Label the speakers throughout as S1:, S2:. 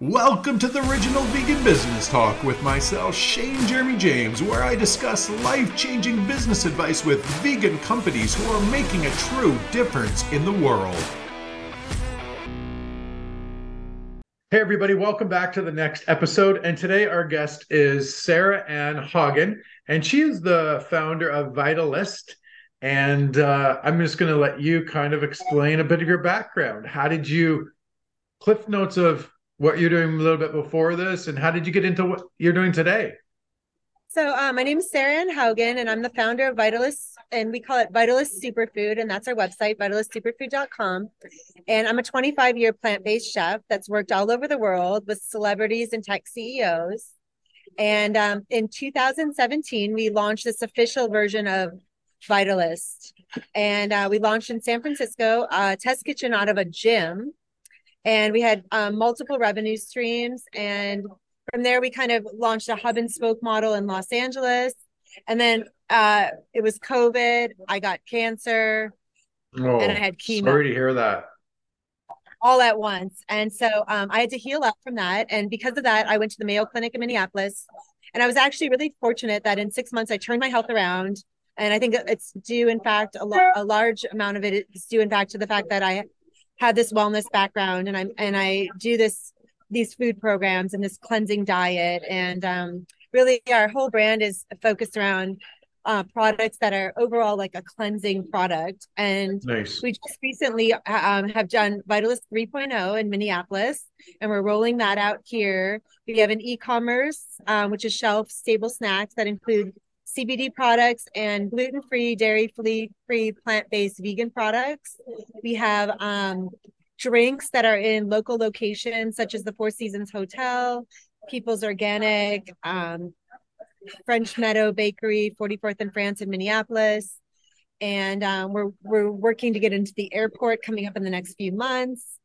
S1: Welcome to the Original Vegan Business Talk with myself, Shane Jeremy James, where I discuss life changing business advice with vegan companies who are making a true difference in the world. Hey, everybody, welcome back to the next episode. And today, our guest is Sarah Ann Haugen, and she is the founder of Vitalist. And uh, I'm just going to let you kind of explain a bit of your background. How did you, cliff notes of what you're doing a little bit before this and how did you get into what you're doing today?
S2: So uh, my name is Sarah Ann Haugen, and I'm the founder of Vitalist, and we call it Vitalist Superfood, and that's our website, vitalistsuperfood.com. And I'm a 25 year plant based chef that's worked all over the world with celebrities and tech CEOs. And um, in 2017, we launched this official version of Vitalist, and uh, we launched in San Francisco, a test kitchen out of a gym and we had um, multiple revenue streams. And from there we kind of launched a hub and spoke model in los angeles. And then uh, it was covid. I got cancer.
S1: Oh, and i had chemo. sorry to hear that.
S2: All at once. And so um, i had to heal up from that. And because of that i went to the mayo clinic in minneapolis. And i was actually really fortunate that in six months i turned my health around. And i think it's due in fact a, lo- a large amount of it is due in fact to the fact that i had this wellness background and I'm and I do this these food programs and this cleansing diet. And um, really our whole brand is focused around uh, products that are overall like a cleansing product. And
S1: nice.
S2: we just recently um, have done vitalist 3.0 in minneapolis and we're rolling that out here. We have an e-commerce um, which is shelf stable snacks that include CBD products and gluten free, dairy free, plant based vegan products. We have um, drinks that are in local locations such as the Four Seasons Hotel, People's Organic, um, French Meadow Bakery, 44th and France in Minneapolis. And um, we're we're working to get into the airport coming up in the next few months.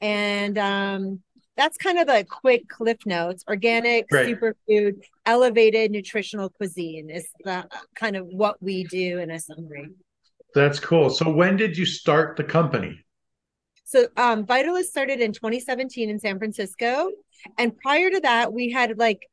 S2: And um, that's kind of the quick cliff notes organic right. superfood elevated nutritional cuisine is the kind of what we do in a summary
S1: that's cool so when did you start the company
S2: so um, vitalist started in 2017 in san francisco and prior to that we had like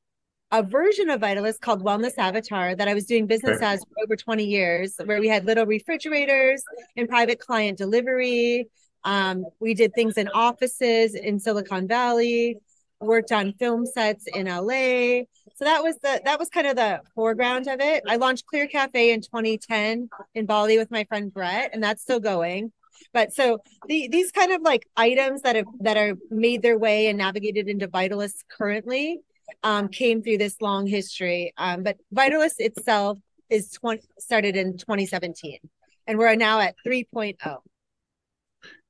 S2: a version of Vitalist called Wellness Avatar that I was doing business right. as for over 20 years, where we had little refrigerators and private client delivery. Um, we did things in offices in Silicon Valley, worked on film sets in LA. So that was the that was kind of the foreground of it. I launched Clear Cafe in 2010 in Bali with my friend Brett, and that's still going. But so the, these kind of like items that have that are made their way and navigated into Vitalist currently um, came through this long history. Um, but Vitalist itself is 20 started in 2017, and we're now at 3.0.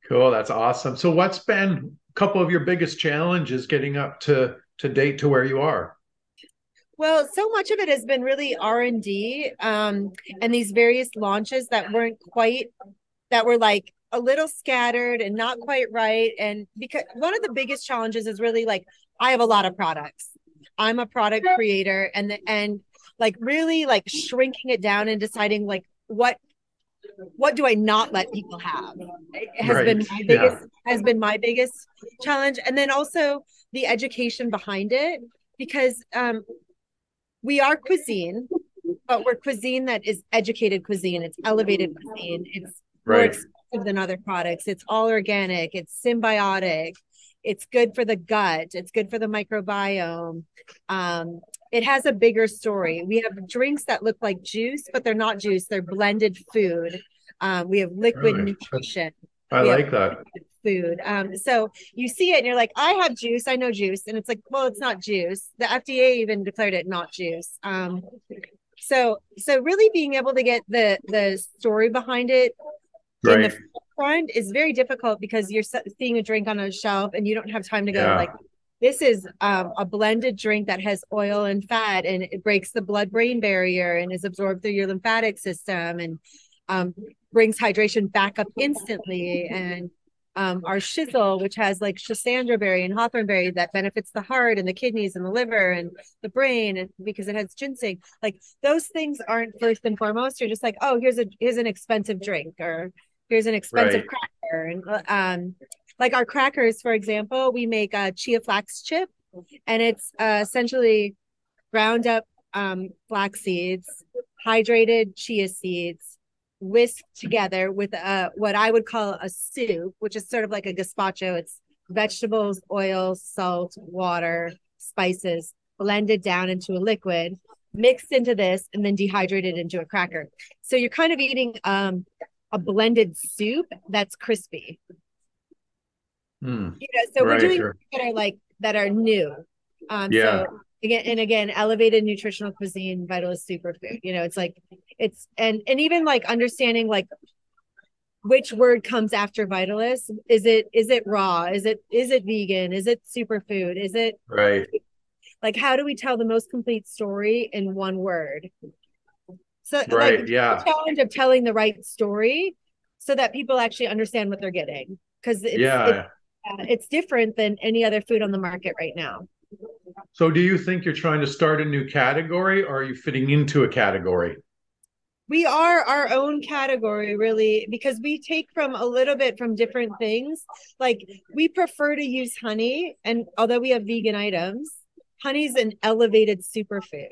S1: Cool. That's awesome. So what's been a couple of your biggest challenges getting up to to date to where you are?
S2: Well, so much of it has been really R and D, um, and these various launches that weren't quite that were like a little scattered and not quite right. And because one of the biggest challenges is really like I have a lot of products. I'm a product creator, and the, and like really like shrinking it down and deciding like what what do I not let people have? It has right. been my biggest yeah. has been my biggest challenge, and then also the education behind it because um, we are cuisine, but we're cuisine that is educated cuisine. It's elevated cuisine. It's right. more expensive than other products. It's all organic. It's symbiotic. It's good for the gut. It's good for the microbiome. Um, it has a bigger story. We have drinks that look like juice, but they're not juice. They're blended food. Um, we have liquid really? nutrition.
S1: I
S2: we
S1: like that
S2: food. Um, so you see it and you're like, I have juice. I know juice, and it's like, well, it's not juice. The FDA even declared it not juice. Um, so so really being able to get the the story behind it right. in the front is very difficult because you're seeing a drink on a shelf and you don't have time to go yeah. like this is um, a blended drink that has oil and fat, and it breaks the blood brain barrier and is absorbed through your lymphatic system and um, brings hydration back up instantly. And um, our shizzle, which has like schisandra berry and hawthorn berry that benefits the heart and the kidneys and the liver and the brain and because it has ginseng. Like those things aren't first and foremost. You're just like, oh, here's a here's an expensive drink or here's an expensive right. cracker. And um, like our crackers, for example, we make a chia flax chip, and it's uh, essentially ground up um, flax seeds, hydrated chia seeds, whisked together with uh, what I would call a soup, which is sort of like a gazpacho. It's vegetables, oil, salt, water, spices blended down into a liquid, mixed into this, and then dehydrated into a cracker. So you're kind of eating um, a blended soup that's crispy.
S1: Mm.
S2: You know, so right, we're doing sure. that are like that are new. Um, yeah. So again and again, elevated nutritional cuisine, vitalist superfood. You know, it's like it's and and even like understanding like which word comes after vitalist is it is it raw is it is it vegan is it superfood is it
S1: right
S2: like how do we tell the most complete story in one word so
S1: right
S2: like,
S1: yeah
S2: challenge of telling the right story so that people actually understand what they're getting because it's,
S1: yeah
S2: it's, uh, it's different than any other food on the market right now.
S1: So do you think you're trying to start a new category or are you fitting into a category?
S2: We are our own category really because we take from a little bit from different things. Like we prefer to use honey and although we have vegan items honey's an elevated superfood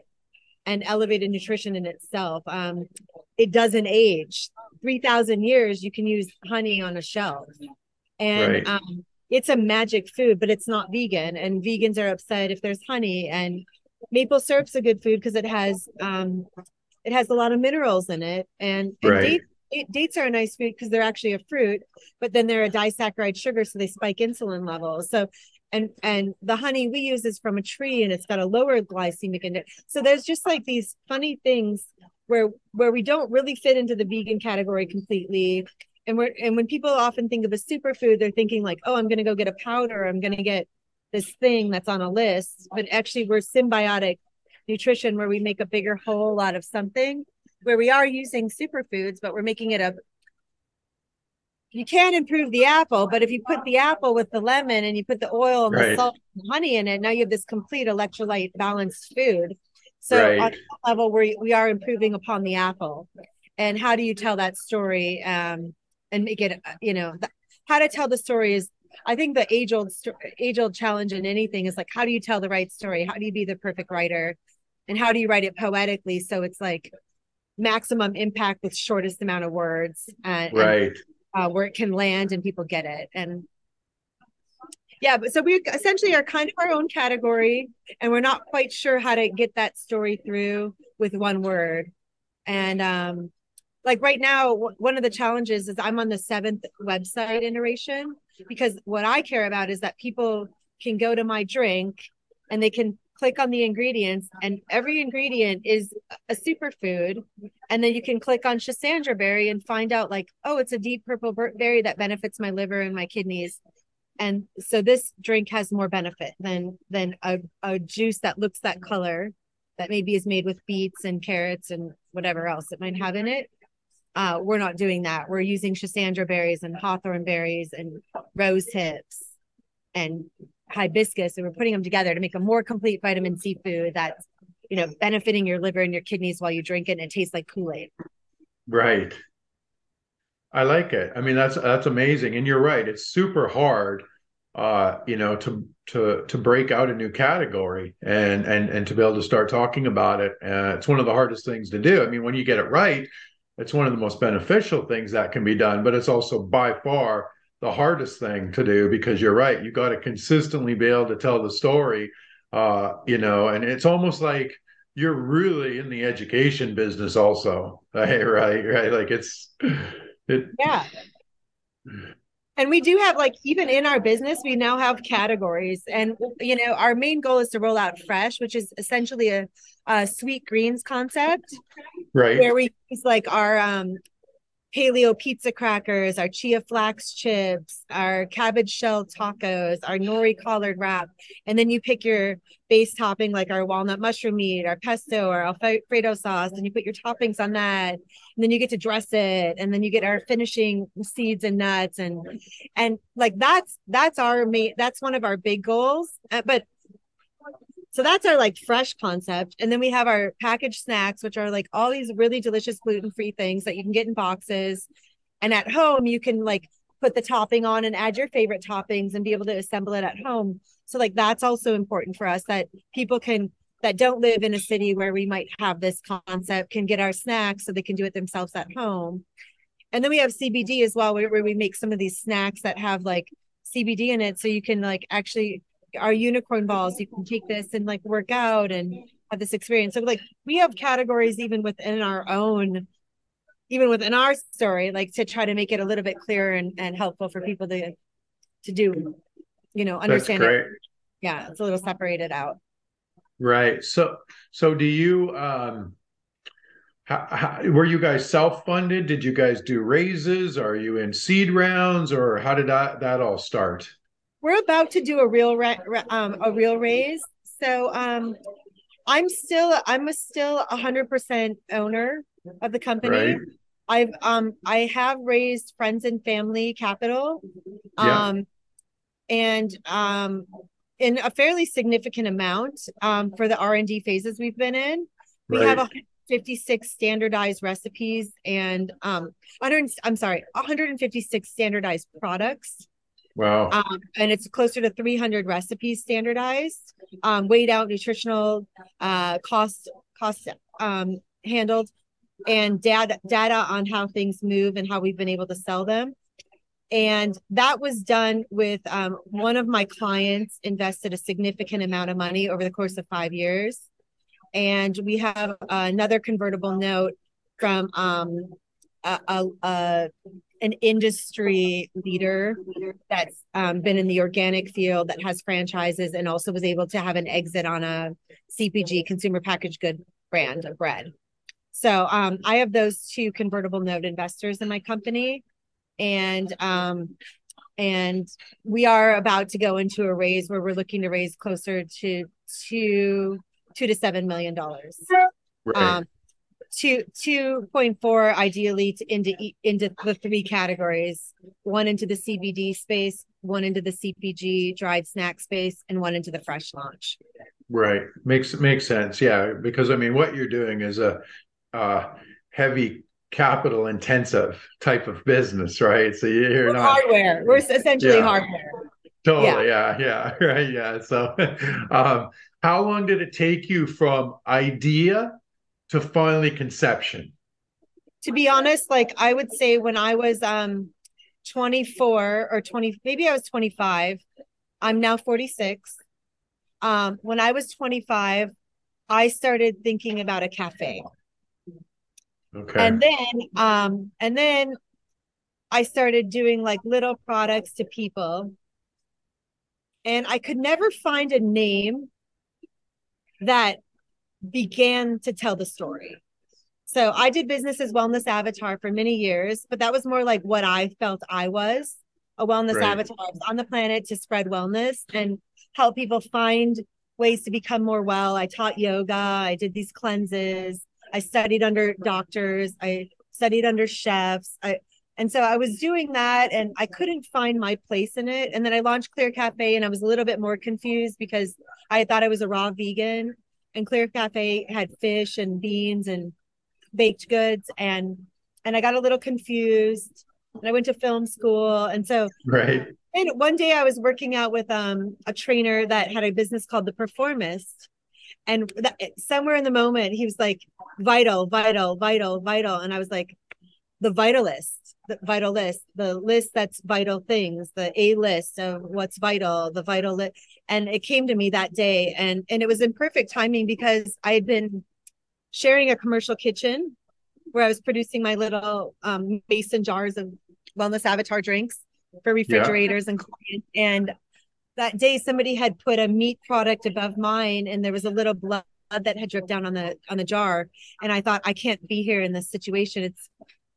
S2: and elevated nutrition in itself. Um, it doesn't age. 3000 years you can use honey on a shelf. And right. um, it's a magic food but it's not vegan and vegans are upset if there's honey and maple syrup's a good food because it has um, it has a lot of minerals in it, and, and right. dates, dates are a nice food because they're actually a fruit, but then they're a disaccharide sugar, so they spike insulin levels. So and and the honey we use is from a tree and it's got a lower glycemic index so there's just like these funny things where where we don't really fit into the vegan category completely and we're and when people often think of a superfood they're thinking like oh i'm going to go get a powder i'm going to get this thing that's on a list but actually we're symbiotic nutrition where we make a bigger whole out of something where we are using superfoods, but we're making it a you can't improve the apple, but if you put the apple with the lemon and you put the oil and right. the salt and honey in it, now you have this complete electrolyte balanced food. So right. on that level, we we are improving upon the apple. And how do you tell that story um, and make it, you know, th- how to tell the story is I think the age old age old challenge in anything is like how do you tell the right story? How do you be the perfect writer? and how do you write it poetically so it's like maximum impact with shortest amount of words and,
S1: right
S2: and, uh, where it can land and people get it and yeah but so we essentially are kind of our own category and we're not quite sure how to get that story through with one word and um like right now one of the challenges is i'm on the seventh website iteration because what i care about is that people can go to my drink and they can click on the ingredients and every ingredient is a superfood. And then you can click on schisandra berry and find out like oh it's a deep purple berry that benefits my liver and my kidneys. And so this drink has more benefit than than a, a juice that looks that color that maybe is made with beets and carrots and whatever else it might have in it uh, we're not doing that we're using schisandra berries and hawthorn berries and rose hips and hibiscus and we're putting them together to make a more complete vitamin C food that's you know benefiting your liver and your kidneys while you drink it and it tastes like Kool-Aid.
S1: Right. I like it. I mean that's that's amazing and you're right. It's super hard uh you know to to to break out a new category and and and to be able to start talking about it. Uh, it's one of the hardest things to do. I mean when you get it right, it's one of the most beneficial things that can be done, but it's also by far the hardest thing to do because you're right. You got to consistently be able to tell the story, uh, you know, and it's almost like you're really in the education business also. Right, right, right. Like it's it
S2: Yeah. And we do have like even in our business, we now have categories. And you know, our main goal is to roll out fresh, which is essentially a, a sweet greens concept.
S1: Right.
S2: Where we use like our um paleo pizza crackers, our chia flax chips, our cabbage shell tacos, our nori collard wrap. And then you pick your base topping like our walnut mushroom meat, our pesto, or Alfredo sauce, and you put your toppings on that. And then you get to dress it. And then you get our finishing seeds and nuts. And and like that's that's our main that's one of our big goals. Uh, but so that's our like fresh concept. And then we have our packaged snacks, which are like all these really delicious gluten free things that you can get in boxes. And at home, you can like put the topping on and add your favorite toppings and be able to assemble it at home. So like that's also important for us that people can that don't live in a city where we might have this concept can get our snacks so they can do it themselves at home. And then we have CBD as well, where, where we make some of these snacks that have like CBD in it. So you can like actually our unicorn balls, you can take this and like work out and have this experience. So like we have categories even within our own even within our story, like to try to make it a little bit clearer and, and helpful for people to to do, you know, understand it. Yeah, it's a little separated out.
S1: Right. So so do you um how, how, were you guys self-funded? Did you guys do raises? Are you in seed rounds or how did that that all start?
S2: We're about to do a real um a real raise. So um I'm still I'm a still hundred percent owner of the company. Right. I've um I have raised friends and family capital. Um yeah. and um in a fairly significant amount um for the R&D phases we've been in. We right. have a 56 standardized recipes and um 100 I'm sorry, 156 standardized products.
S1: Wow.
S2: Um, and it's closer to 300 recipes standardized, um, weighed out, nutritional, uh, cost, cost um, handled and data data on how things move and how we've been able to sell them and that was done with um, one of my clients invested a significant amount of money over the course of five years and we have another convertible note from um, a, a, a, an industry leader that's um, been in the organic field that has franchises and also was able to have an exit on a cpg consumer packaged good brand of bread so um, I have those two convertible note investors in my company, and um, and we are about to go into a raise where we're looking to raise closer to two two to seven million dollars. Right. Um, two two point four ideally to, into into the three categories: one into the CBD space, one into the CPG dried snack space, and one into the fresh launch.
S1: Right. Makes makes sense. Yeah, because I mean, what you're doing is a uh, heavy capital intensive type of business, right? So you're
S2: We're
S1: not
S2: hardware. We're essentially yeah. hardware.
S1: Totally. Yeah. yeah. Yeah. Right. Yeah. So, um, how long did it take you from idea to finally conception?
S2: To be honest, like I would say when I was um 24 or 20, maybe I was 25. I'm now 46. Um, when I was 25, I started thinking about a cafe. Okay. And then um and then I started doing like little products to people. And I could never find a name that began to tell the story. So I did business as wellness avatar for many years, but that was more like what I felt I was a wellness right. avatar on the planet to spread wellness and help people find ways to become more well. I taught yoga, I did these cleanses, I studied under doctors. I studied under chefs. I and so I was doing that and I couldn't find my place in it. And then I launched Clear Cafe and I was a little bit more confused because I thought I was a raw vegan and Clear Cafe had fish and beans and baked goods and and I got a little confused and I went to film school and so
S1: right.
S2: And one day I was working out with um a trainer that had a business called the Performist and that, somewhere in the moment he was like vital vital vital vital and i was like the vitalist the vital list the list that's vital things the a list of what's vital the vital list and it came to me that day and and it was in perfect timing because i had been sharing a commercial kitchen where i was producing my little um, mason jars of wellness avatar drinks for refrigerators yeah. and clients and that day somebody had put a meat product above mine and there was a little blood that had dripped down on the on the jar and i thought i can't be here in this situation it's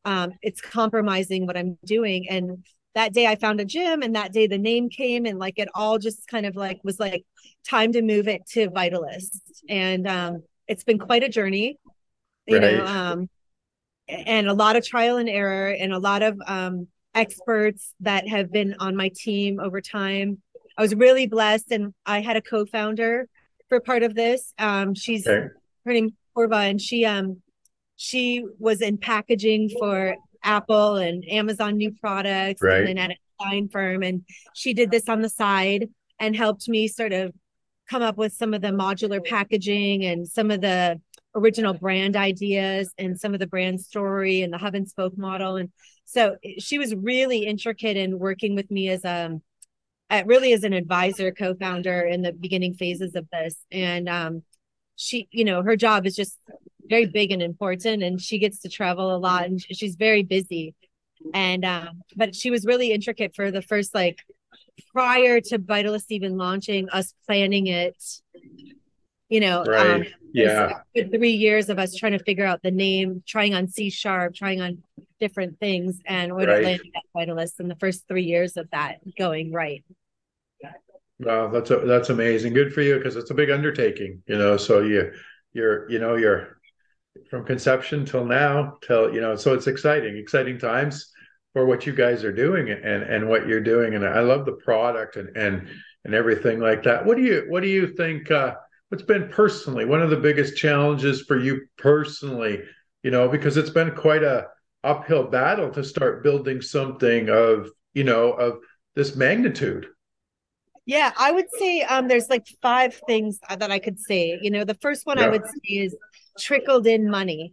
S2: um it's compromising what i'm doing and that day i found a gym and that day the name came and like it all just kind of like was like time to move it to vitalist and um it's been quite a journey you right. know um and a lot of trial and error and a lot of um experts that have been on my team over time I was really blessed, and I had a co-founder for part of this. Um, she's okay. her name Corva, and she um she was in packaging for Apple and Amazon new products
S1: Right.
S2: and then at a design firm. And she did this on the side and helped me sort of come up with some of the modular packaging and some of the original brand ideas and some of the brand story and the hub and spoke model. And so she was really intricate in working with me as a uh, really as an advisor, co-founder in the beginning phases of this. And um, she, you know, her job is just very big and important, and she gets to travel a lot, and she's very busy. And um, but she was really intricate for the first like prior to Vitalist even launching, us planning it. You know,
S1: Right.
S2: um,
S1: Yeah.
S2: three years of us trying to figure out the name, trying on C sharp, trying on different things, and when
S1: Right.
S2: landed at Vitalist in the first three years of that going right.
S1: Wow, that's a, that's amazing. Good for you because it's a big undertaking, you know. So you you're you know you're from conception till now till you know so it's exciting, exciting times for what you guys are doing and and what you're doing. And I love the product and and and everything like that. What do you what do you think? Uh, what's been personally one of the biggest challenges for you personally? You know, because it's been quite a uphill battle to start building something of you know of this magnitude.
S2: Yeah, I would say um, there's like five things that I could say. You know, the first one I would say is trickled in money.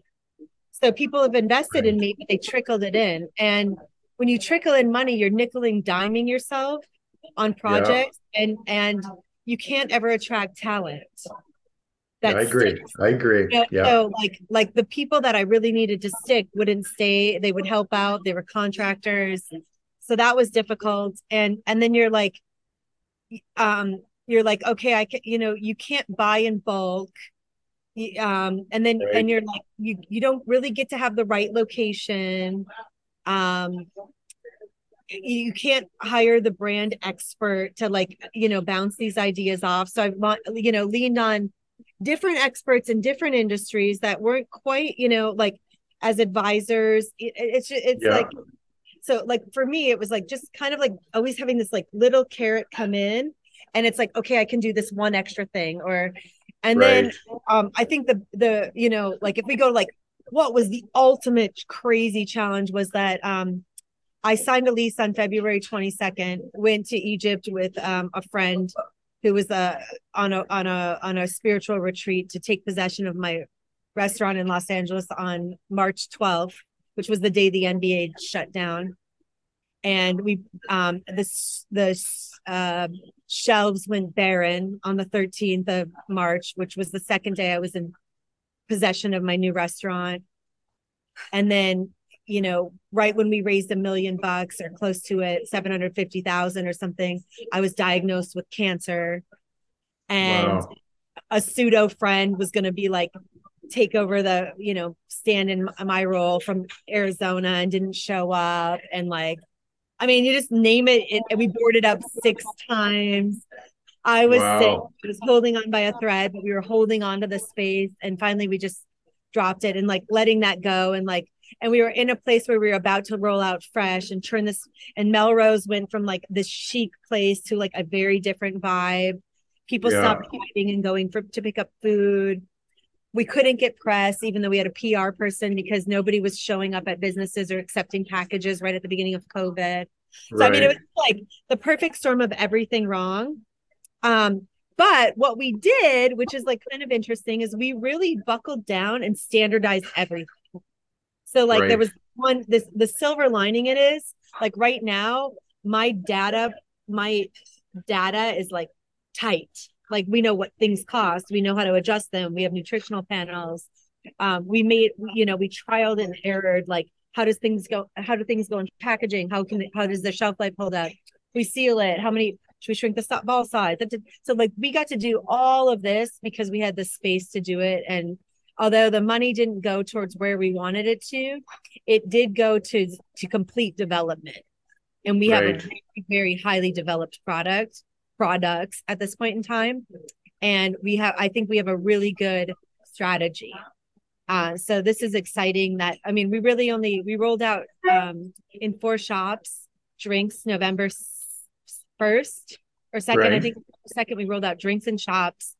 S2: So people have invested in me, but they trickled it in. And when you trickle in money, you're nickel and diming yourself on projects, and and you can't ever attract talent.
S1: Yeah, I agree.
S2: sticks.
S1: I agree.
S2: You know,
S1: Yeah.
S2: So like like the people that I really needed to stick wouldn't stay. They would help out. They were contractors. So that was difficult. And and then you're like, um, you're like, okay, I can, you know, you can't buy in bulk. Um, and then
S1: Right.
S2: and you're like, you you don't really get to have the right location. Um, you can't hire the brand expert to like you know bounce these ideas off so i've you know leaned on different experts in different industries that weren't quite you know like as advisors it, it's it's
S1: Yeah.
S2: like so like for me it was like just kind of like always having this like little carrot come in and it's like okay i can do this one extra thing or and then um i think the the you know like if we go like what was the ultimate crazy challenge was that um I signed a lease on February 22nd, went to Egypt with um, a friend who was uh, on a on a on a spiritual retreat to take possession of my restaurant in Los Angeles on March 12th, which was the day the NBA shut down. And we um this the uh, shelves went barren on the 13th of March, which was the second day I was in possession of my new restaurant. And then you know, right when we raised a million bucks or close to it, 750,000 or something, I was diagnosed with cancer. And
S1: Wow.
S2: a pseudo friend was going to be like, take over the, you know, stand in my role from Arizona and didn't show up. And like, I mean, you just name it. it and we boarded up six times. I was sick. I was holding on by a thread, but we were holding on to the space. And finally, we just dropped it and like letting that go. And like, and we were in a place where we were about to roll out fresh and turn this. And Melrose went from like this chic place to like a very different vibe. People
S1: Yeah.
S2: stopped driving and going for to pick up food. We couldn't get press, even though we had a PR person, because nobody was showing up at businesses or accepting packages right at the beginning of COVID. So I mean, it was like the perfect storm of everything wrong. Um, but what we did, which is like kind of interesting, is we really buckled down and standardized everything. So like
S1: Right.
S2: there was one this the silver lining it is like right now, my data, my data is like tight. Like we know what things cost, we know how to adjust them, we have nutritional panels. Um, we made, you know, we trialed and errored like how does things go how do things go in packaging? How can how does the shelf life hold up? We seal it. How many should we shrink the ball size? So like we got to do all of this because we had the space to do it. And although the money didn't go towards where we wanted it to, it did go to to complete development. And we have a very, very highly developed product products at this point in time. And we have I think we have a really good strategy. Uh, so this is exciting that I mean we really only we rolled out um, in four shops drinks November first or second I think second we rolled out drinks and shops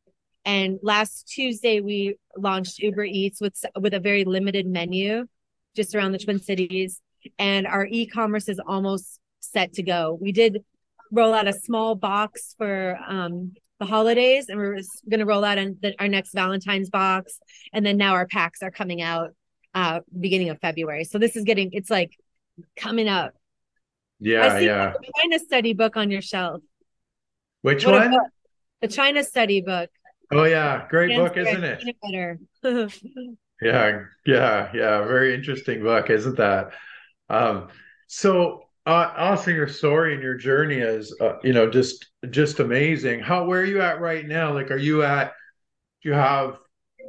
S2: and last Tuesday we launched Uber Eats with with a very limited menu just around the Twin Cities and our e-commerce is almost set to go. We did roll out a small box for um, the holidays, and we're going to roll out in the, our next Valentine's box, and then now our packs are coming out uh, beginning of February. So this is getting it's like coming up.
S1: Yeah, I see yeah.
S2: China study book on your shelf.
S1: Which what one?
S2: The China study book.
S1: Oh yeah, great book, isn't it? yeah, yeah, yeah. Very interesting book, isn't that? Um, so uh, also your story and your journey is, uh, you know, just just amazing. How where are you at right now? Like, are you at? Do you have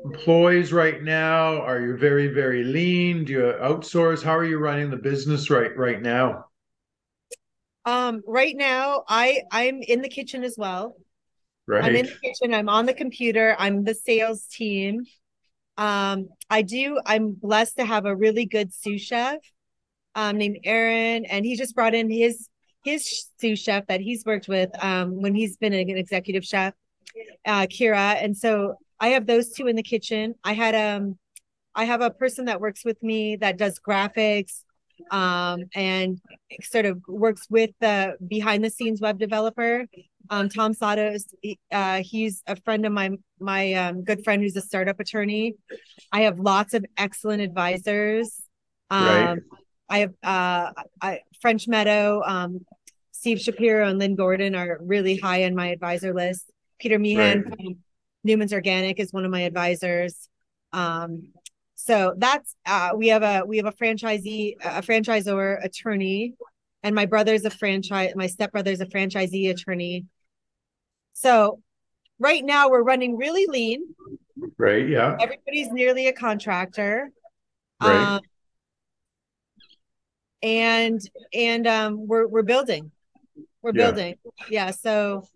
S1: employees right now? Are you very very lean? Do you outsource? How are you running the business right right now?
S2: Um, right now, I I'm in the kitchen as well.
S1: Right.
S2: I'm in the kitchen. I'm on the computer. I'm the sales team. Um, I do. I'm blessed to have a really good sous chef um, named Aaron, and he just brought in his his sous chef that he's worked with um, when he's been an executive chef, uh, Kira. And so I have those two in the kitchen. I had um, I have a person that works with me that does graphics, um, and sort of works with the behind the scenes web developer. Um, Tom Satos, uh, he's a friend of my my um, good friend who's a startup attorney. I have lots of excellent advisors. Um, right. I have uh, I, French Meadow, um, Steve Shapiro, and Lynn Gordon are really high on my advisor list. Peter Meehan right. from Newman's Organic is one of my advisors. Um, so that's uh, we have a we have a franchisee, a franchisor attorney, and my brother's a franchise. My stepbrother's a franchisee attorney. So right now we're running really lean.
S1: Right. Yeah.
S2: Everybody's nearly a contractor. Right. Um, and and um we're we're building we're yeah. building. Yeah so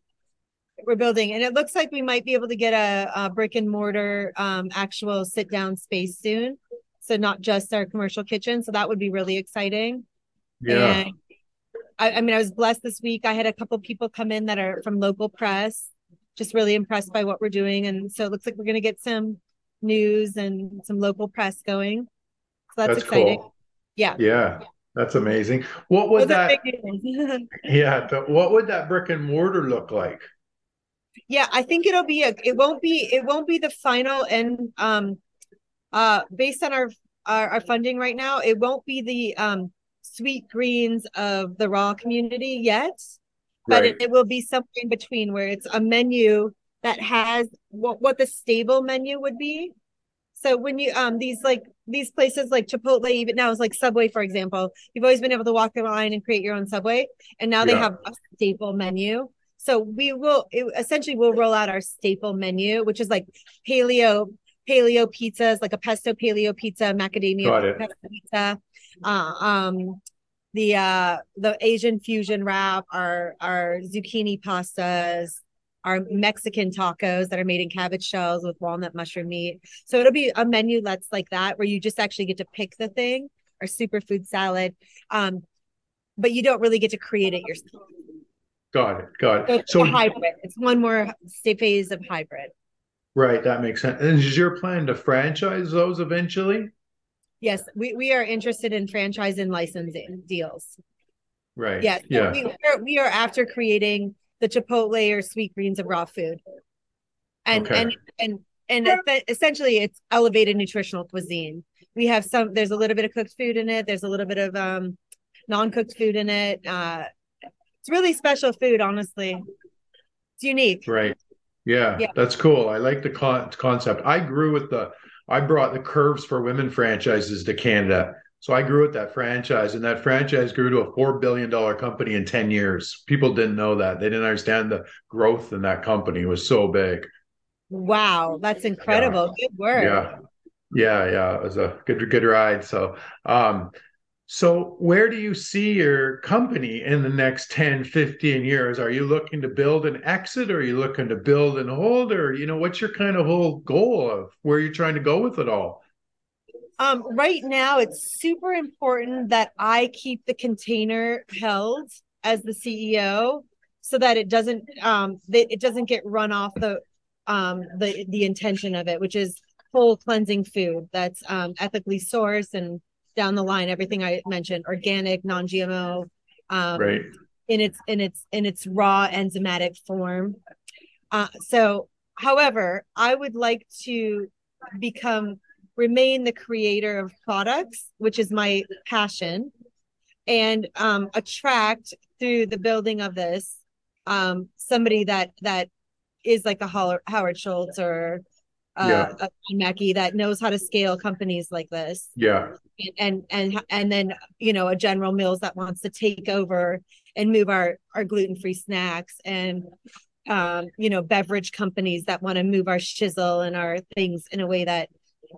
S2: we're building. And it looks like we might be able to get a, a brick and mortar um actual sit down space soon. So not just our commercial kitchen. So that would be really exciting.
S1: Yeah. And
S2: I, I mean i was blessed this week. I had a couple people come in that are from local press just really impressed by what we're doing. And so it looks like we're going to get some news and some local press going. So that's, that's exciting. cool. yeah.
S1: Yeah that's amazing. What would that? yeah. The, what would that brick and mortar look like?
S2: Yeah, I think it'll be a. It won't be. It won't be the final and um, uh, based on our our, our funding right now, it won't be the um sweet greens of the raw community yet, but right. it, it will be something in between where it's a menu that has what what the stable menu would be so when you um these like these places like Chipotle, even now it's like Subway, for example, you've always been able to walk the line and create your own Subway, and now yeah. they have a staple menu. So we will it, essentially we'll roll out our staple menu, which is like paleo paleo pizzas, like a pesto paleo pizza, macadamia pizza, uh, um, the uh the Asian fusion wrap, our our zucchini pastas, our Mexican tacos that are made in cabbage shells with walnut mushroom meat. So it'll be a menu that's like that, where you just actually get to pick the thing, or superfood salad. Um, but you don't really get to create it yourself.
S1: Got it. Got it.
S2: So it's so, hybrid. It's one more phase of hybrid.
S1: Right. That makes sense. And is your plan to franchise those eventually?
S2: Yes, we, we are interested in franchise and licensing deals.
S1: Right.
S2: Yeah. So yeah. We, are, we are after creating the Chipotle or sweet greens of raw food. And okay. and and and essentially it's elevated nutritional cuisine. We have some there's a little bit of cooked food in it, there's a little bit of um non-cooked food in it. Uh it's really special food, honestly. It's unique.
S1: Right. Yeah, yeah. that's cool. I like the con- concept. I grew with the I brought the curves for women franchises to Canada so I grew with that franchise, and that franchise grew to a four billion dollar company in ten years. People didn't know that; they didn't understand the growth in that company. It was so big.
S2: Wow, that's incredible! Yeah. Good work.
S1: Yeah, yeah, yeah. It was a good, good ride. So, um, so where do you see your company in the next 10, 15 years? Are you looking to build an exit, or are you looking to build and hold, or you know, what's your kind of whole goal of where you're trying to go with it all?
S2: Um, right now, it's super important that I keep the container held as the CEO so that it doesn't um that it doesn't get run off the um the the intention of it, which is whole cleansing food that's um ethically sourced and down the line, everything I mentioned, organic, non-GMO, um,
S1: right.
S2: in its in its in its raw enzymatic form. Uh, so, however, I would like to become remain the creator of products, which is my passion, and um, attract through the building of this um, somebody that that is like a Howard Schultz or uh, yeah. a Mackey that knows how to scale companies like this.
S1: Yeah.
S2: And and and then you know a General Mills that wants to take over and move our our gluten free snacks and um, you know beverage companies that want to move our shizzle and our things in a way that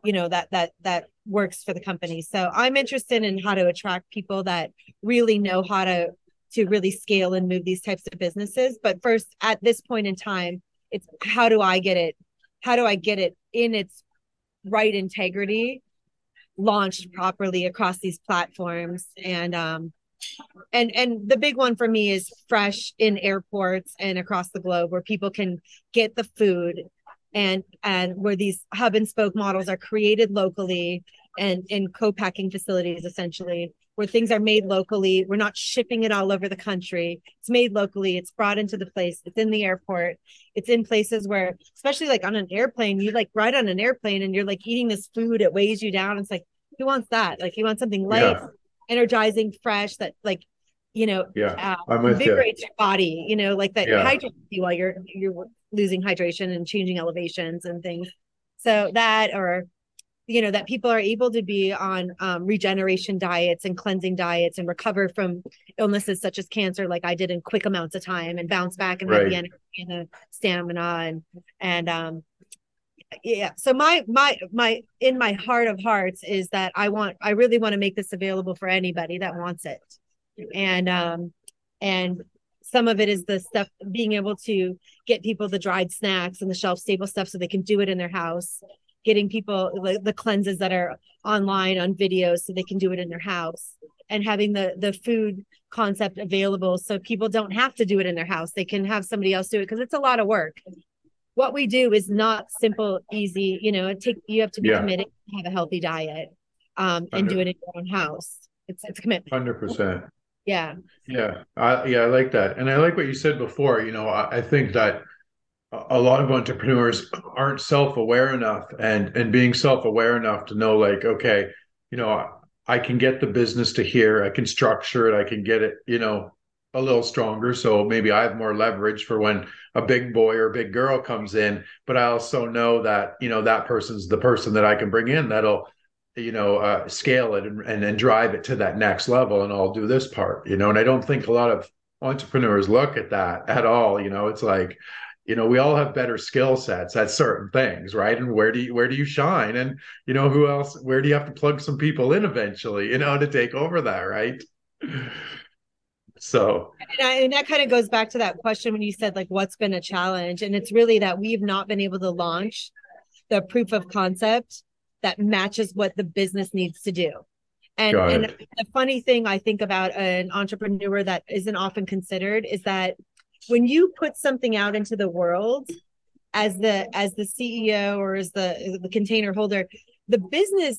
S2: you know that that that works for the company. So I'm interested in how to attract people that really know how to to really scale and move these types of businesses. But first, at this point in time, it's how do I get it how do I get it in its right integrity launched properly across these platforms and um and and the big one for me is fresh in airports and across the globe where people can get the food and and where these hub and spoke models are created locally and in co-packing facilities essentially where things are made locally. We're not shipping it all over the country. It's made locally. It's brought into the place. It's in the airport. It's in places where, especially like on an airplane, you like ride on an airplane and you're like eating this food. It weighs you down. It's like, who wants that? Like, you want something light, yeah. energizing, fresh that like, you know,
S1: yeah,
S2: uh, invigorates you. your body. You know, like that yeah. hydrates you while you're you're losing hydration and changing elevations and things. So that or you know that people are able to be on um, regeneration diets and cleansing diets and recover from illnesses such as cancer like i did in quick amounts of time and bounce back and right. have the energy and the stamina and and um yeah so my my my in my heart of hearts is that i want i really want to make this available for anybody that wants it and um and some of it is the stuff being able to get people the dried snacks and the shelf stable stuff so they can do it in their house. Getting people the, the cleanses that are online on videos so they can do it in their house. And having the the food concept available so people don't have to do it in their house. They can have somebody else do it because it's a lot of work. What we do is not simple easy you know it take you have to be yeah. committed to have a healthy diet um, and do it in your own house. It's it's commitment
S1: 100%
S2: yeah.
S1: Yeah I, yeah i like that. And i like what you said before you know I, I think that a lot of entrepreneurs aren't self-aware enough and and being self-aware enough to know like okay you know i can get the business to here i can structure it i can get it you know a little stronger. So maybe i have more leverage for when a big boy or big girl comes in but i also know that you know that person's the person that i can bring in that'll you know uh, scale it and, and and drive it to that next level and i'll do this part you know and i don't think a lot of entrepreneurs look at that at all you know it's like you know we all have better skill sets at certain things right? And where do you where do you shine? And you know who else where do you have to plug some people in eventually you know to take over that right? So.
S2: And, I, and that kind of goes back to that question when you said like what's been a challenge? And it's really that we've not been able to launch the proof of concept that matches what the business needs to do and, and the funny thing I think about an entrepreneur that isn't often considered is that when you put something out into the world as the as the CEO or as the the container holder, the business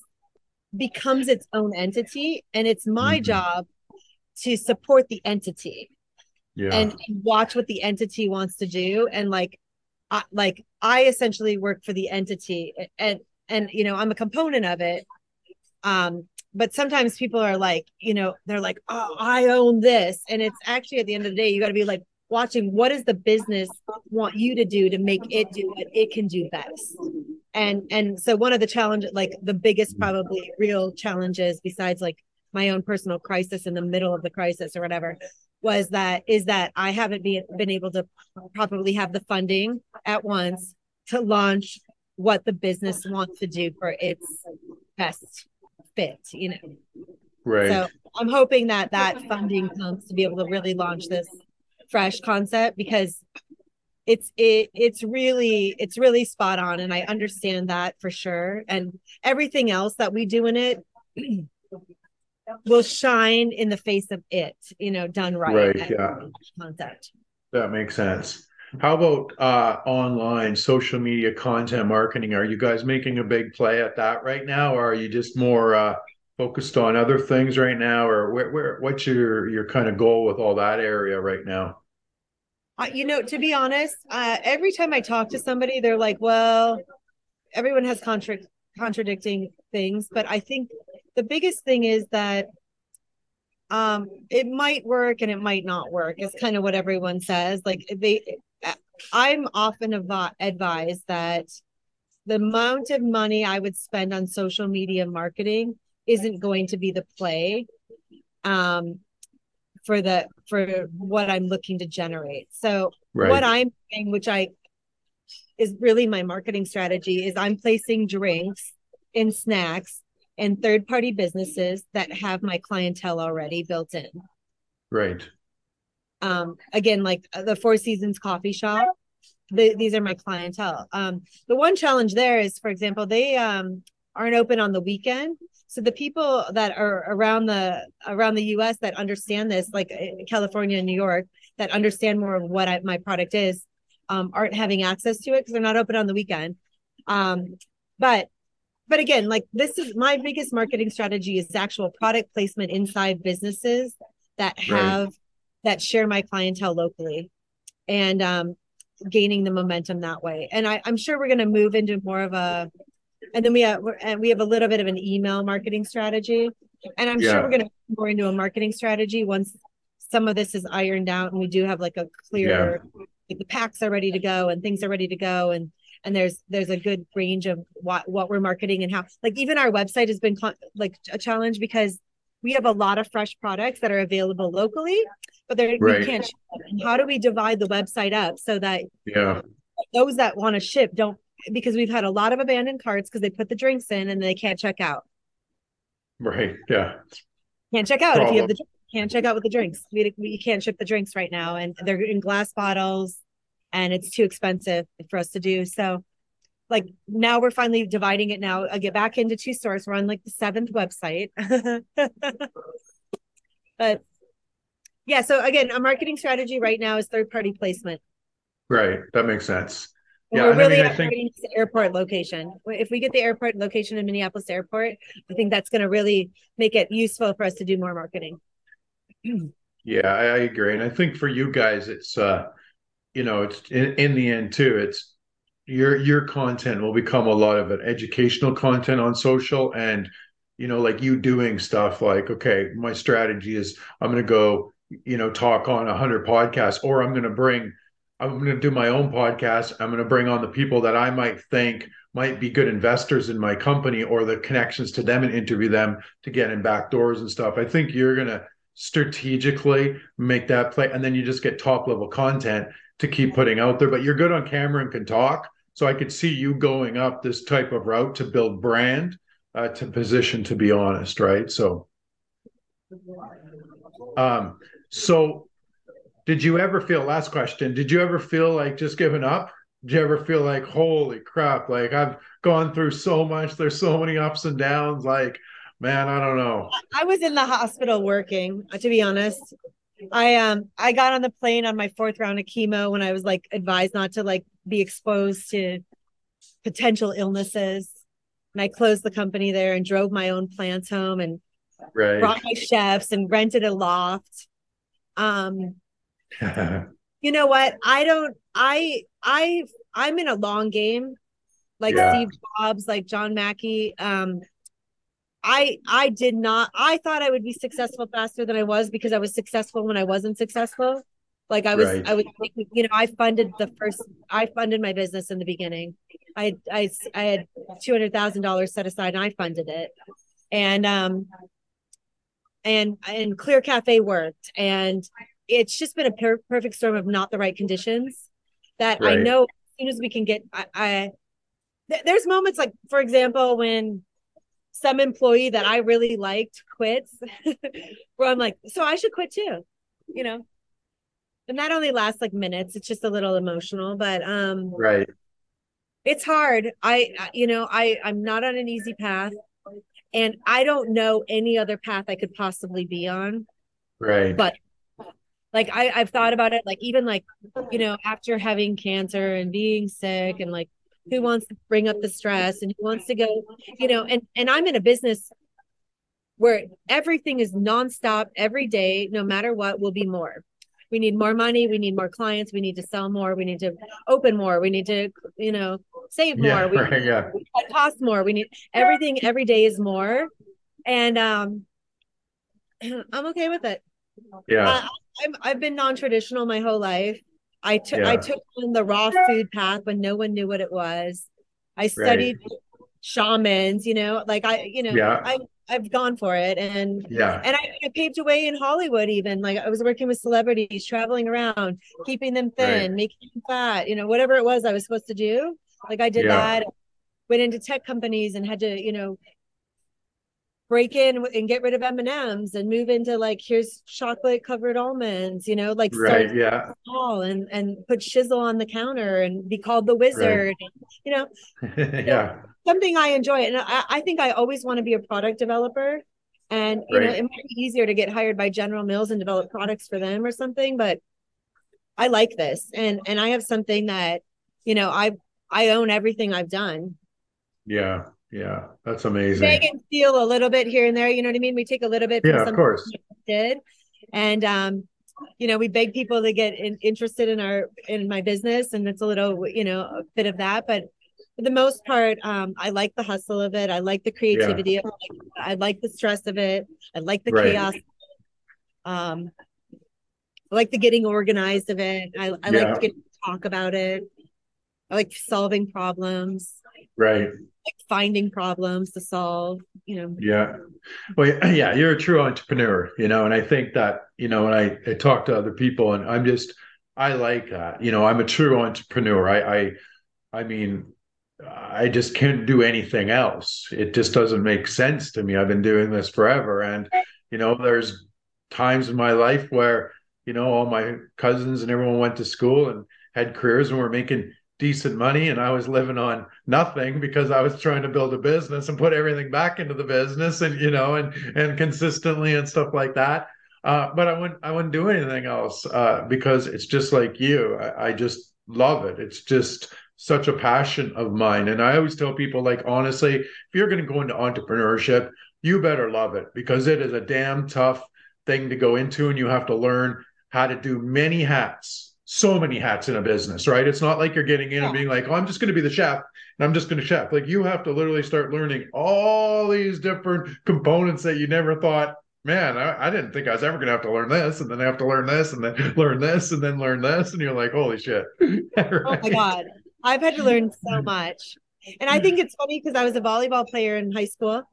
S2: becomes its own entity, and it's my mm-hmm. job to support the entity yeah. and, and watch what the entity wants to do and like I, like I essentially work for the entity and and you know I'm a component of it. Um but sometimes people are like you know they're like oh I own this. And it's actually at the end of the day you got to be like watching what does the business want you to do to make it do what it can do best. And and so one of the challenges like the biggest probably real challenges besides like my own personal crisis in the middle of the crisis or whatever was that is that i haven't been, been able to probably have the funding at once to launch what the business wants to do for its best fit you know?
S1: Right.
S2: So i'm hoping that that funding comes to be able to really launch this fresh concept because it's it it's really it's really spot on and i understand that for sure. And everything else that we do in it will shine in the face of it you know done right.
S1: Right yeah.
S2: concept.
S1: That makes sense how about uh online social media content marketing are you guys making a big play at that right now or are you just more uh focused on other things right now, or where, where what's your your kind of goal with all that area right now?
S2: Uh, you know, to be honest, uh, every time I talk to somebody, they're like, "Well, everyone has contra- contradicting things," but I think the biggest thing is that um, it might work and it might not work. It's kind of what everyone says. Like they, I'm often av- advised that the amount of money I would spend on social media marketing isn't going to be the play um, for the for what I'm looking to generate. So right. what I'm doing, which I is really my marketing strategy, is I'm placing drinks in snacks and third party businesses that have my clientele already built in.
S1: Right.
S2: Um, again, like the Four Seasons coffee shop, the, these are my clientele. Um, the one challenge there is, for example, they um, aren't open on the weekend. So the people that are around the around the U.S. that understand this, like uh, California and New York, that understand more of what I, my product is, um, aren't having access to it because they're not open on the weekend. Um, but but again, like this is my biggest marketing strategy is actual product placement inside businesses that have. That share my clientele locally, and um, gaining the momentum that way. And I, I'm sure we're going to move into more of a and then we have and we have a little bit of an email marketing strategy and i'm yeah. sure we're going to move more into a marketing strategy once some of this is ironed out and we do have like a clear yeah. like the packs are ready to go and things are ready to go and and there's there's a good range of what what we're marketing and how like even our website has been con- like a challenge because we have a lot of fresh products that are available locally but they're right. we can't how do we divide the website up so that
S1: yeah
S2: those that want to ship don't because we've had a lot of abandoned carts because they put the drinks in and they can't check out.
S1: Right. Yeah.
S2: Can't check out Problem. if you have the can't check out with the drinks. We, we can't ship the drinks right now, and they're in glass bottles, and it's too expensive for us to do. So, like now we're finally dividing it. Now I get back into two stores. We're on like the seventh website, but yeah. So again, a marketing strategy right now is third party placement.
S1: Right. That makes sense
S2: yeah, we're really I mean, I think the airport location. If we get the airport location in Minneapolis Airport, I think that's going to really make it useful for us to do more marketing.
S1: yeah, I, I, agree, and I think for you guys, it's uh, you know, it's in, in the end too. It's your your content will become a lot of it educational content on social, and you know, like you doing stuff like, okay, my strategy is I'm going to go, you know, talk on a hundred podcasts, or I'm going to bring I'm going to do my own podcast. I'm going to bring on the people that I might think might be good investors in my company or the connections to them and interview them to get in back doors and stuff. I think you're going to strategically make that play. And then you just get top level content to keep putting out there. But you're good on camera and can talk. So I could see you going up this type of route to build brand, uh, to position, to be honest. Right. So, um, so did you ever feel last question did you ever feel like just giving up? Did you ever feel like holy crap like i've gone through so much there's so many ups and downs like man i don't know.
S2: I was in the hospital working to be honest. I um i got on the plane on my fourth round of chemo when i was like advised not to like be exposed to potential illnesses. And i closed the company there and drove my own plants home and right. brought my chefs and rented a loft um you know what? I don't. I I I'm in a long game, like yeah. Steve Jobs, like John Mackey. Um, I I did not. I thought I would be successful faster than I was because I was successful when I wasn't successful. Like I was, right. I was, you know, I funded the first. I funded my business in the beginning. I I I had two hundred thousand dollars set aside, and I funded it. And um, and and Clear Cafe worked, and it's just been a per- perfect storm of not the right conditions that right. I know as soon as we can get I, I th- there's moments like for example when some employee that I really liked quits where I'm like so I should quit too you know? And that only lasts like minutes. It's just a little emotional but um
S1: right.
S2: it's hard. I you know I I'm not on an easy path and I don't know any other path I could possibly be on
S1: right
S2: but like I, I've thought about it, like even like, you know, after having cancer and being sick and like who wants to bring up the stress and who wants to go, you know, and and I'm in a business where everything is nonstop every day, no matter what, will be more. We need more money. We need more clients. We need to sell more. We need to open more. We need to, you know, save more.
S1: Yeah,
S2: we,
S1: right, yeah.
S2: we cost more. We need everything every day is more. And um I'm okay with it.
S1: Yeah.
S2: I, I'm, I've been non-traditional my whole life. I took I took on the raw food path when no one knew what it was. I studied shamans, you know, like I, you know,
S1: Yeah.
S2: I I've gone for it and
S1: Yeah.
S2: and I, I paved a way in Hollywood even. Like I was working with celebrities, traveling around, keeping them thin,
S1: Right.
S2: making them fat, you know, whatever it was I was supposed to do. Like I did
S1: Yeah.
S2: that. Went into tech companies and had to, you know, break in and get rid of M&Ms and move into like here's chocolate covered almonds, you know, like
S1: Right. Yeah.
S2: small and and put shizzle on the counter and be called the wizard. You know,
S1: yeah.
S2: something I enjoy. And I, I think I always want to be a product developer. And you know, it might be easier to get hired by General Mills and develop products for them or something, but I like this. And and I have something that, you know, I I own everything I've done.
S1: Yeah. Yeah. That's amazing.
S2: Beg and steal a little bit here and there, you know what I mean? We take a little bit from
S1: Yeah, of course.
S2: did. And um, you know, we beg people to get in, interested in our in my business, and it's a little, you know, a bit of that. But for the most part, um, I like the hustle of it. I like the creativity. of it. I like the stress of it. I like the
S1: Right.
S2: chaos. Um, I like the getting organized of it. I, I
S1: Yeah.
S2: like getting to talk about it. I like solving problems,
S1: Right.
S2: like finding problems to solve. You know,
S1: Yeah. Well, yeah, you're a true entrepreneur, you know, and I think that, you know, when I, I talk to other people and I'm just, I like that, you know, I'm a true entrepreneur. I, I, I mean, I just can't do anything else. It just doesn't make sense to me. I've been doing this forever. And, you know, there's times in my life where, you know, all my cousins and everyone went to school and had careers and were making decent money and I was living on nothing because I was trying to build a business and put everything back into the business and you know and and consistently and stuff like that. Uh, but I wouldn't I wouldn't do anything else uh, because it's just like you. I, I just love it. It's just such a passion of mine. And I always tell people like honestly, if you're going to go into entrepreneurship, you better love it because it is a damn tough thing to go into and you have to learn how to do many hats so many hats in a business, right? It's not like you're getting in
S2: Yeah.
S1: and being like, oh, I'm just going to be the chef and I'm just going to chef. Like you have to literally start learning all these different components that you never thought, man, I, I didn't think I was ever going to have to learn this. And then I have to learn this and then learn this and then learn this. And you're like, holy shit.
S2: Oh my God. I've had to learn so much. And I think it's funny because I was a volleyball player in high school.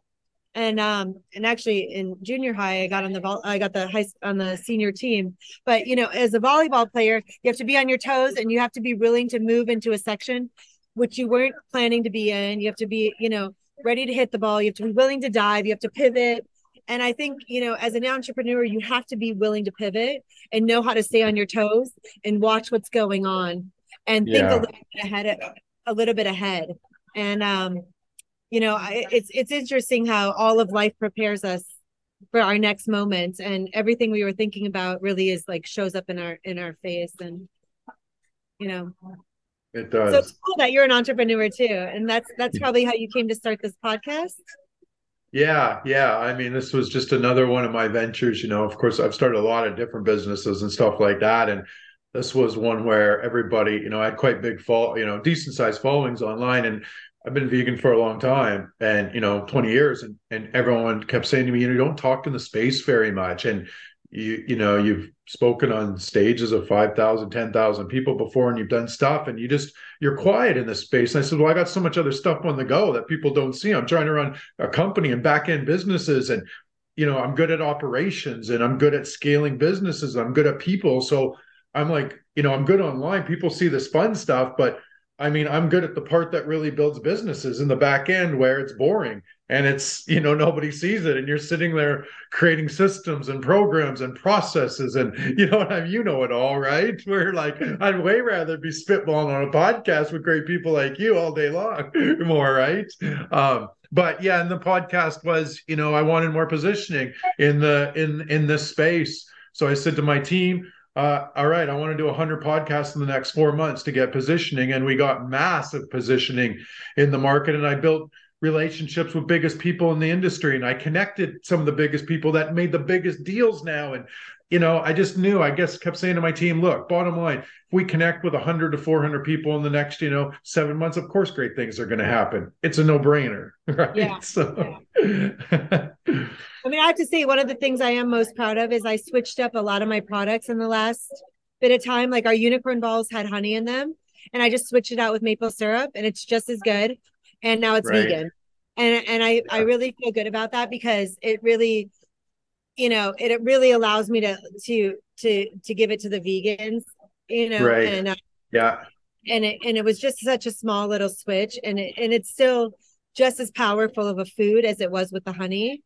S2: And um and actually in junior high I got on the vol- I got the high on the senior team. But you know, as a volleyball player, you have to be on your toes and you have to be willing to move into a section which you weren't planning to be in. You have to be, you know, ready to hit the ball. You have to be willing to dive. You have to pivot. And I think, you know, as an entrepreneur, you have to be willing to pivot and know how to stay on your toes and watch what's going on and think
S1: Yeah.
S2: a little bit ahead a little bit ahead and um you know I, it's it's interesting how all of life prepares us for our next moment and everything we were thinking about really is like shows up in our in our face and you know
S1: It does so
S2: it's cool that you're an entrepreneur too and that's that's probably how you came to start this podcast
S1: Yeah, yeah. I mean, this was just another one of my ventures. You know, of course, I've started a lot of different businesses and stuff like that. And this was one where everybody, you know, I had quite big fall, you know, decent sized followings online. And I've been vegan for a long time and, you know, 20 years. And, and everyone kept saying to me, you know, don't talk in the space very much. And you, you know, you've spoken on stages of 5,000, 10,000 people before, and you've done stuff and you just, you're quiet in this space. And I said, well, I got so much other stuff on the go that people don't see. I'm trying to run a company and back end businesses and you know i'm good at operations and i'm good at scaling businesses i'm good at people so i'm like you know i'm good online people see this fun stuff but i mean i'm good at the part that really builds businesses in the back end where it's boring and it's you know nobody sees it and you're sitting there creating systems and programs and processes and you know what I mean, you know it all right? Where like i'd way rather be spitballing on a podcast with great people like you all day long more right? Um but yeah and the podcast was you know i wanted more positioning in the in in this space. So i said to my team uh, all right, I want to do 100 podcasts in the next four months to get positioning. And we got massive positioning in the market. And I built relationships with biggest people in the industry and I connected some of the biggest people that made the biggest deals now and you know I just knew I guess kept saying to my team look bottom line if we connect with 100 to 400 people in the next you know 7 months of course great things are going to happen it's a no-brainer right
S2: Yeah.
S1: so
S2: I mean, I have to say, one of the things I am most proud of is I switched up a lot of my products in the last bit of time. Like our unicorn balls had honey in them, and I just switched it out with maple syrup, and it's just as good. And now it's
S1: Right.
S2: vegan, and and I I really feel good about that because it really, you know, it, it really allows me to to to to give it to the vegans, you know,
S1: Right.
S2: and uh,
S1: yeah.
S2: and it and it was just such a small little switch and it and it's still just as powerful of a food as it was with the honey.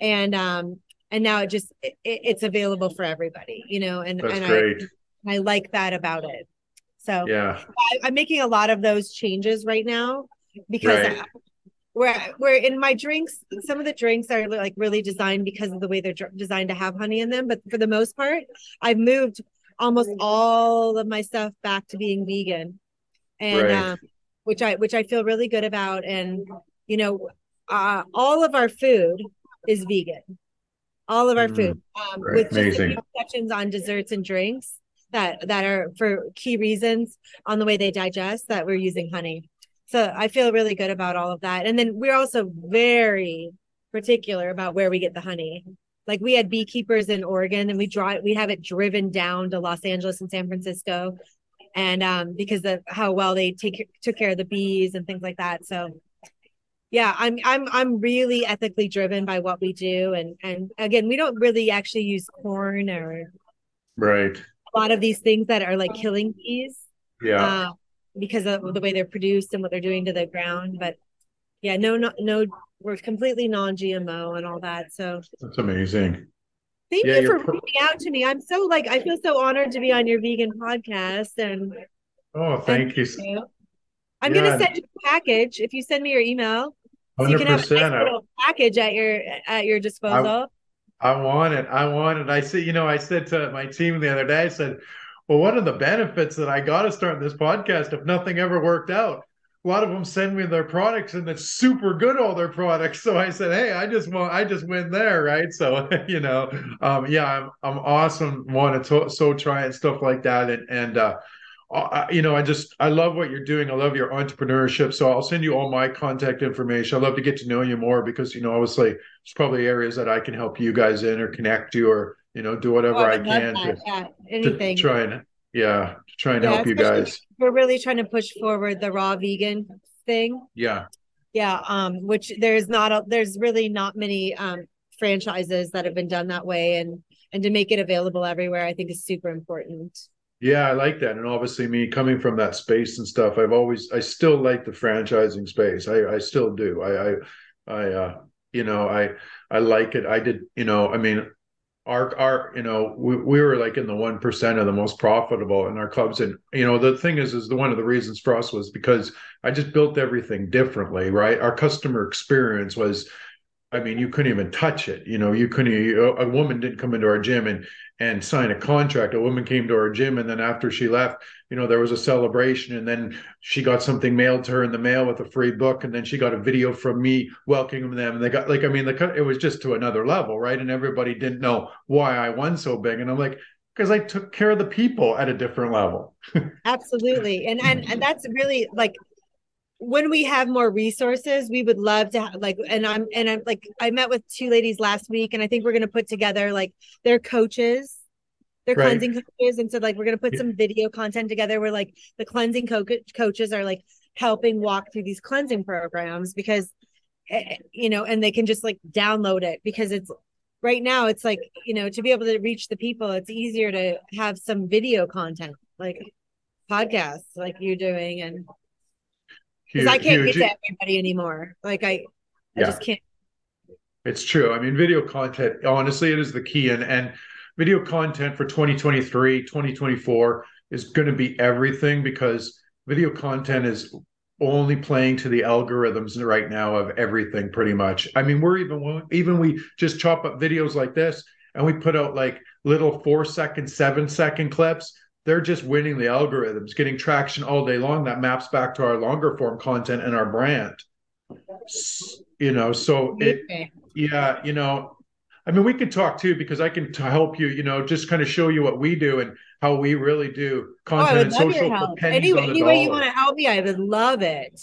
S2: And um and now it just it, it's available for everybody you know and
S1: that's
S2: and
S1: great.
S2: I, I like that about it. So
S1: yeah.
S2: I, i'm making a lot of those changes right now because
S1: Right.
S2: I, where where in my drinks some of the drinks are like really designed because of the way they're dr- designed to have honey in them but for the most part i've moved almost all of my stuff back to being vegan and
S1: Right.
S2: um, which i which i feel really good about and you know uh all of our food is vegan all of our
S1: Mm,
S2: food um
S1: right.
S2: with just a
S1: Amazing.
S2: few exceptions on desserts and drinks that that are for key reasons on the way they digest that we're using honey so I feel really good about all of that. And then we're also very particular about where we get the honey. Like we had beekeepers in Oregon and we drive we have it driven down to Los Angeles and San Francisco. And um because of how well they take took care of the bees and things like that. So yeah, I'm I'm I'm really ethically driven by what we do. And and again, we don't really actually use corn or
S1: right
S2: a lot of these things that are like killing bees
S1: yeah
S2: uh, because of the way they're produced and what they're doing to the ground. But yeah, no, no, no, we're completely non-GMO and all that. So
S1: that's amazing
S2: thank
S1: Yeah,
S2: you for
S1: pro-
S2: reaching out to me. I'm so like I feel so honored to be on your vegan podcast, and
S1: oh thank you
S2: I'm
S1: Yeah.
S2: gonna send you a package if you send me your email. So you can have a nice little package at your at your disposal.
S1: I want it. I want it. I see. you know, I said to my team the other day, I said, well, one of the benefits that I got to start this podcast, if nothing ever worked out, a lot of them send me their products and it's super good, all their products. So I said, hey, I just want, I just win there, right? So, you know, um, yeah, I'm, I'm awesome. Want to so try and stuff like that. And, and, uh, I, you know, I just I love what you're doing. I love your entrepreneurship. So I'll send you all my contact information. I'd love to get to know you more because you know, obviously, there's probably areas that I can help you guys in or connect you or you know do whatever
S2: Oh,
S1: I
S2: love
S1: can to,
S2: yeah,
S1: to try and yeah to try and
S2: Yeah,
S1: help you guys.
S2: We're really trying to push forward the raw vegan thing.
S1: Yeah,
S2: Yeah, um, which there's not a there's really not many um franchises that have been done that way and and to make it available everywhere, I think is super important.
S1: yeah, I like that. And obviously, me coming from that space and stuff, I've always I still like the franchising space. I I still do. I I I uh you know I I like it. I did you know I mean our our you know we, we were like in the one percent of the most profitable in our clubs. And you know the thing is is the one of the reasons for us was because i just built everything differently right? Our customer experience was i mean you couldn't even touch it you know you couldn't a woman didn't come into our gym and and sign a contract. A woman came to our gym and then after she left you know there was a celebration and then she got something mailed to her in the mail with a free book and then she got a video from me welcoming them and they got like i mean the it was just to another level right? And everybody didn't know why i won so big. And i'm like because i took care of the people at a different level.
S2: Absolutely. And and and that's really like when we have more resources, we would love to have like and I'm and I'm like I met with two ladies last week and I think we're gonna put together like their coaches, their
S1: Right.
S2: cleansing coaches. And so like we're gonna put
S1: Yeah.
S2: some video content together where like the cleansing co- coaches are like helping walk through these cleansing programs because eh, you know, and they can just like download it because it's right now it's like you know to be able to reach the people it's easier to have some video content like podcasts like you're doing and because i can't
S1: huge-
S2: get to everybody anymore like i i
S1: Yeah.
S2: just can't
S1: It's true. I mean, video content, honestly, it is the key. And and video content for 2023, 2024 is going to be everything because video content is only playing to the algorithms right now of everything pretty much. I mean, we're even even we just chop up videos like this and we put out like little four second, seven second clips. They're just winning the algorithms, getting traction all day long. That maps back to our longer form content and our brand. you know, so it, yeah, you know, I mean, we can talk too because I can t- help you, you know, just kind of show you what we do and how we really do
S2: Oh,
S1: content
S2: I
S1: and social for
S2: help.
S1: pennies
S2: Any,
S1: on the
S2: any way you want to help me, I would love it.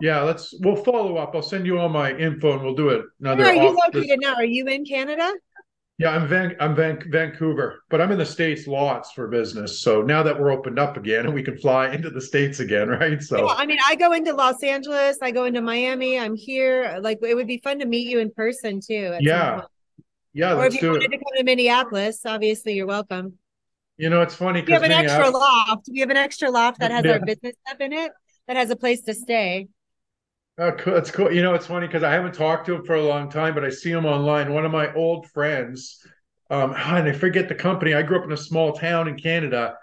S1: Yeah, let's we'll follow up. I'll send you all my info and we'll do it another.
S2: Where are you
S1: this-
S2: located now? Are you in Canada?
S1: Yeah, I'm Van I'm Van Vancouver, but I'm in the States lots for business. So now that we're opened up again and we can fly into the States again, right? So
S2: Yeah, I mean, I go into Los Angeles, I go into Miami, I'm here. Like, it would be fun to meet you in person too.
S1: Yeah, yeah,
S2: Or if you
S1: do
S2: wanted
S1: it.
S2: to come to Minneapolis, obviously you're welcome.
S1: You know, it's funny
S2: We have an extra loft. We have an extra loft that has
S1: Yeah.
S2: our business stuff in it that has a place to stay.
S1: Oh, cool. That's cool. You know, it's funny because I haven't talked to him for a long time, but I see him online. One of my old friends, um, and I forget the company. I grew up in a small town in Canada,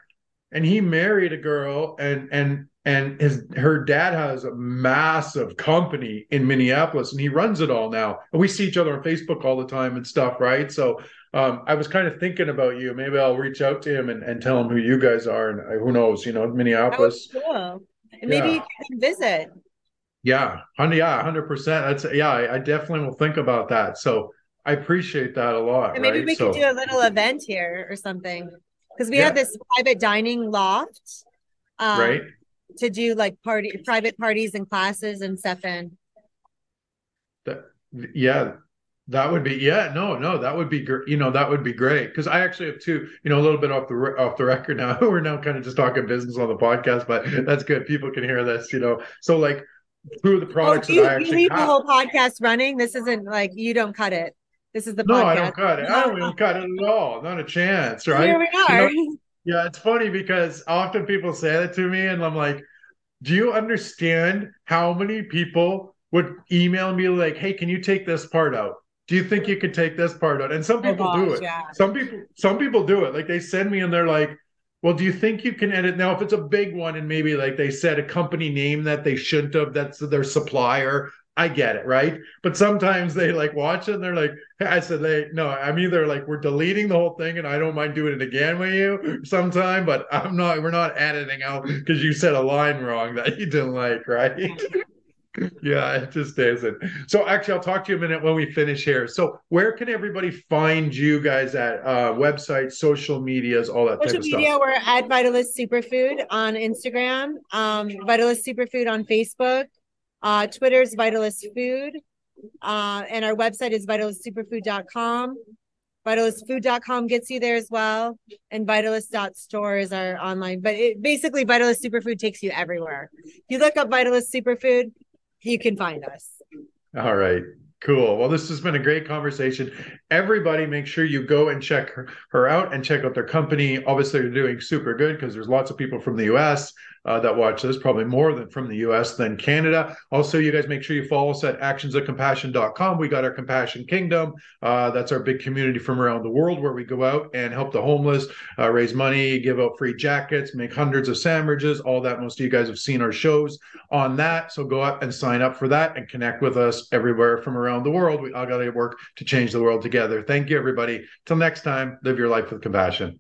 S1: and he married a girl, and and and his her dad has a massive company in Minneapolis, and he runs it all now. And we see each other on Facebook all the time and stuff, right? So. Um, I was kind of thinking about you. Maybe I'll reach out to him and, and tell him who you guys are, and uh, who knows, you know, Minneapolis.
S2: cool. And maybe
S1: Yeah.
S2: you can visit.
S1: Yeah, hundred, yeah, hundred percent. That's yeah. I, I definitely will think about that. So I appreciate that a lot.
S2: And maybe
S1: right?
S2: we
S1: so,
S2: could do a little event here or something. Because we
S1: Yeah.
S2: have this private dining loft. Um,
S1: right.
S2: to do like party private parties and classes and stuff in.
S1: That, yeah, that would be yeah. No, no, that would be gr- you know that would be great because I actually have two. You know, a little bit off the re- off the record now. We're now kind of just talking business on the podcast, but that's good. People can hear this. You know, so like through the
S2: Oh,
S1: products
S2: you,
S1: that I
S2: you
S1: actually
S2: leave the whole podcast running? This isn't like you don't cut it. This is the
S1: no,
S2: podcast.
S1: I don't cut it. I don't even cut it at all. Not a chance, right?
S2: Here we
S1: You
S2: are.
S1: know, Yeah, it's funny because often people say that to me, and I'm like, do you understand how many people would email me like, hey, can you take this part out? Do you think you could take this part out? And some
S2: Oh
S1: people do it.
S2: yeah.
S1: Some people, some people do it. Like they send me and they're like, well, do you think you can edit now? If it's a big one and maybe like they said a company name that they shouldn't have, that's their supplier. I get it, right? But sometimes they like watch it and they're like, I said, they no, I'm either like we're deleting the whole thing and I don't mind doing it again with you sometime, but I'm not, we're not editing out because you said a line wrong that you didn't like, right? Mm-hmm. Yeah, it just isn't. So actually, I'll talk to you a minute when we finish here. So where can everybody find you guys at? Uh, websites, social medias, all that type
S2: Social
S1: of
S2: media,
S1: stuff.
S2: we're at Vitalist Superfood on Instagram, um, Vitalist Superfood on Facebook, uh, Twitter's Vitalist Food, uh, and our website is vitalistsuperfood.com. Vitalistfood.com gets you there as well, and Vitalist.store is our online. But it basically Vitalist Superfood takes you everywhere. If you look up Vitalist Superfood, you can find us.
S1: All right. Cool. Well, this has been a great conversation. Everybody, make sure you go and check her, her out and check out their company. Obviously, they're doing super good because there's lots of people from the US uh, that watch this, probably more than from the US than Canada. Also, you guys make sure you follow us at actionsofcompassion.com. We got our Compassion Kingdom. Uh, that's our big community from around the world where we go out and help the homeless, uh, raise money, give out free jackets, make hundreds of sandwiches, all that. Most of you guys have seen our shows on that. So go up and sign up for that and connect with us everywhere from around the world. We all got to work to change the world together. Thank you, everybody. Till next time, live your life with compassion.